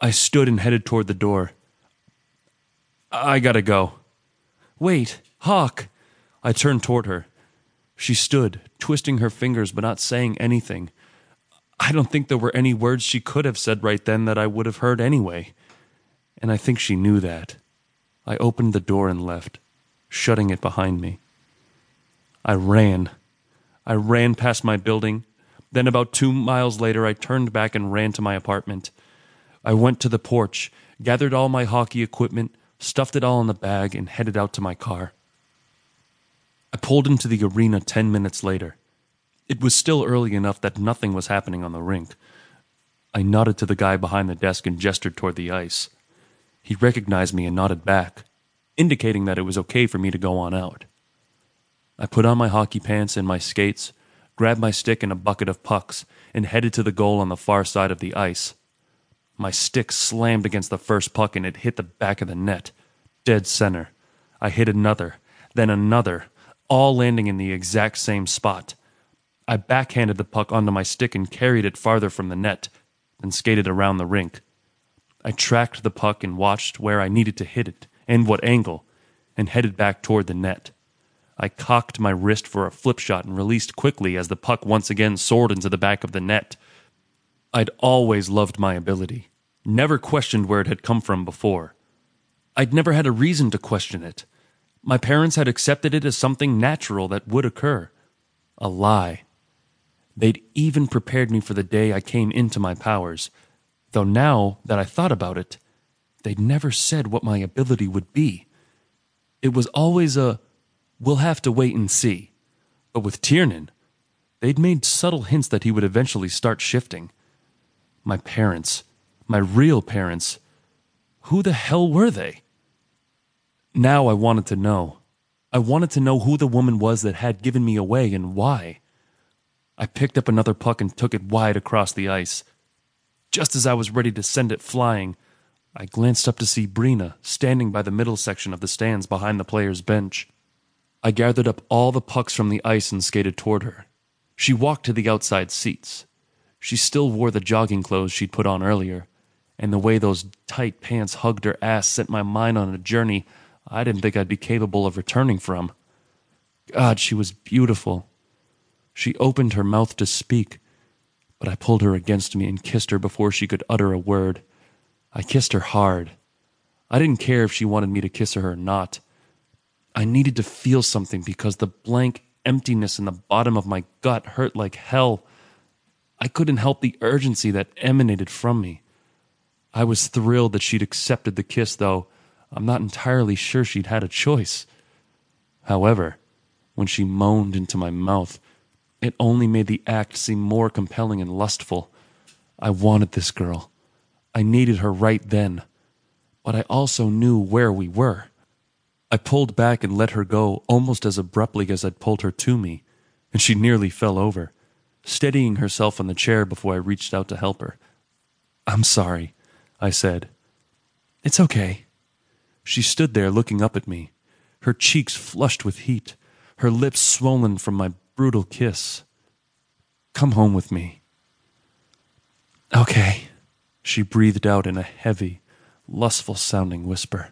I stood and headed toward the door. I gotta go. Wait, Hawk! I turned toward her. She stood, twisting her fingers but not saying anything. I don't think there were any words she could have said right then that I would have heard anyway. And I think she knew that. I opened the door and left, shutting it behind me. I ran. I ran past my building. Then, about two miles later, I turned back and ran to my apartment. I went to the porch, gathered all my hockey equipment, stuffed it all in the bag, and headed out to my car. I pulled into the arena 10 minutes later. It was still early enough that nothing was happening on the rink. I nodded to the guy behind the desk and gestured toward the ice. He recognized me and nodded back, indicating that it was okay for me to go on out. I put on my hockey pants and my skates, grabbed my stick and a bucket of pucks, and headed to the goal on the far side of the ice. My stick slammed against the first puck and it hit the back of the net, dead center. I hit another, then another, all landing in the exact same spot. I backhanded the puck onto my stick and carried it farther from the net, then skated around the rink. I tracked the puck and watched where I needed to hit it and what angle, and headed back toward the net. I cocked my wrist for a flip shot and released quickly as the puck once again soared into the back of the net. I'd always loved my ability, never questioned where it had come from before. I'd never had a reason to question it. My parents had accepted it as something natural that would occur. A lie. They'd even prepared me for the day I came into my powers, though now that I thought about it, they'd never said what my ability would be. It was always a, we'll have to wait and see. But with Tiernan, they'd made subtle hints that he would eventually start shifting. My parents, my real parents, who the hell were they? Now I wanted to know. I wanted to know who the woman was that had given me away and why. I picked up another puck and took it wide across the ice. Just as I was ready to send it flying, I glanced up to see Breena standing by the middle section of the stands behind the players' bench. I gathered up all the pucks from the ice and skated toward her. She walked to the outside seats. She still wore the jogging clothes she'd put on earlier, and the way those tight pants hugged her ass sent my mind on a journey I didn't think I'd be capable of returning from. God, she was beautiful. She opened her mouth to speak, but I pulled her against me and kissed her before she could utter a word. I kissed her hard. I didn't care if she wanted me to kiss her or not. I needed to feel something because the blank emptiness in the bottom of my gut hurt like hell. I couldn't help the urgency that emanated from me. I was thrilled that she'd accepted the kiss, though I'm not entirely sure she'd had a choice. However, when she moaned into my mouth, it only made the act seem more compelling and lustful. I wanted this girl. I needed her right then. But I also knew where we were. I pulled back and let her go almost as abruptly as I'd pulled her to me, and she nearly fell over, steadying herself on the chair before I reached out to help her. I'm sorry, I said. It's okay. She stood there looking up at me, her cheeks flushed with heat, her lips swollen from my brutal kiss. Come home with me. Okay, she breathed out in a heavy, lustful sounding whisper.